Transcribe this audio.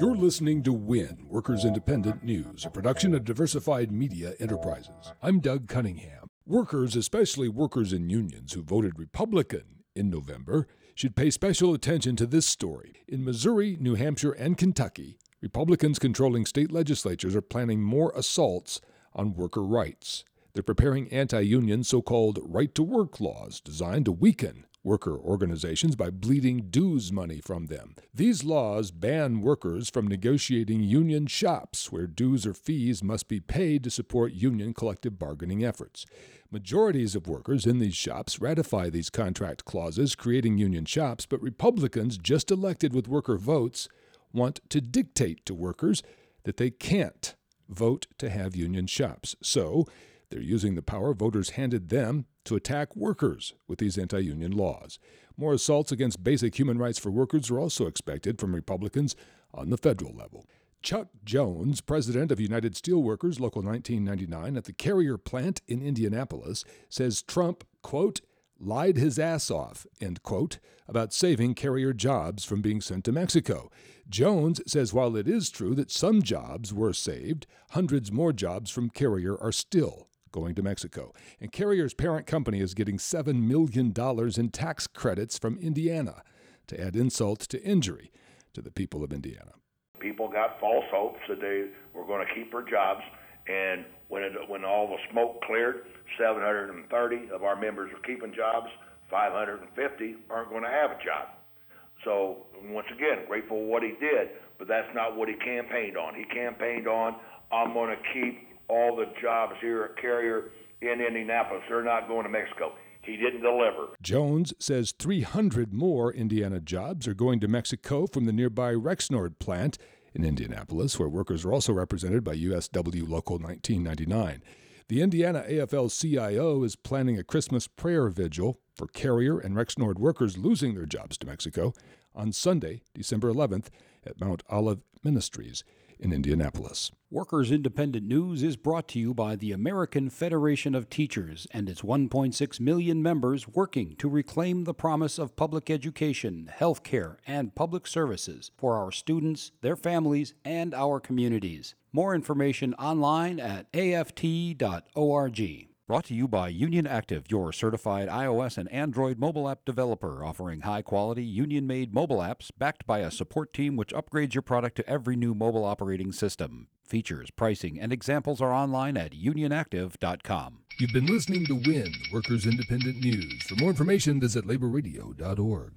You're listening to WIN, Workers Independent News, a production of Diversified Media Enterprises. I'm Doug Cunningham. Workers, especially workers in unions who voted Republican in November, should pay special attention to this story. In Missouri, New Hampshire, and Kentucky, Republicans controlling state legislatures are planning more assaults on worker rights. They're preparing anti union so called right to work laws designed to weaken worker organizations by bleeding dues money from them. These laws ban workers from negotiating union shops where dues or fees must be paid to support union collective bargaining efforts. Majorities of workers in these shops ratify these contract clauses creating union shops, but Republicans just elected with worker votes want to dictate to workers that they can't vote to have union shops. So, they're using the power voters handed them to attack workers with these anti union laws. More assaults against basic human rights for workers are also expected from Republicans on the federal level. Chuck Jones, president of United Steelworkers Local 1999 at the Carrier plant in Indianapolis, says Trump, quote, lied his ass off, end quote, about saving Carrier jobs from being sent to Mexico. Jones says while it is true that some jobs were saved, hundreds more jobs from Carrier are still going to Mexico. And Carrier's parent company is getting $7 million in tax credits from Indiana to add insult to injury to the people of Indiana. People got false hopes that they were going to keep their jobs, and when it, when all the smoke cleared, 730 of our members are keeping jobs, 550 aren't going to have a job. So once again, grateful for what he did, but that's not what he campaigned on. He campaigned on, I'm going to keep all the jobs here at Carrier in Indianapolis. They're not going to Mexico. He didn't deliver. Jones says 300 more Indiana jobs are going to Mexico from the nearby Rexnord plant in Indianapolis, where workers are also represented by USW Local 1999. The Indiana AFL CIO is planning a Christmas prayer vigil for Carrier and Rexnord workers losing their jobs to Mexico on Sunday, December 11th, at Mount Olive Ministries in Indianapolis. Workers Independent News is brought to you by the American Federation of Teachers and its 1.6 million members working to reclaim the promise of public education, health care, and public services for our students, their families, and our communities. More information online at aft.org. Brought to you by Union Active, your certified iOS and Android mobile app developer, offering high quality, union made mobile apps backed by a support team which upgrades your product to every new mobile operating system. Features, pricing, and examples are online at unionactive.com. You've been listening to WIN, Workers Independent News. For more information, visit laborradio.org.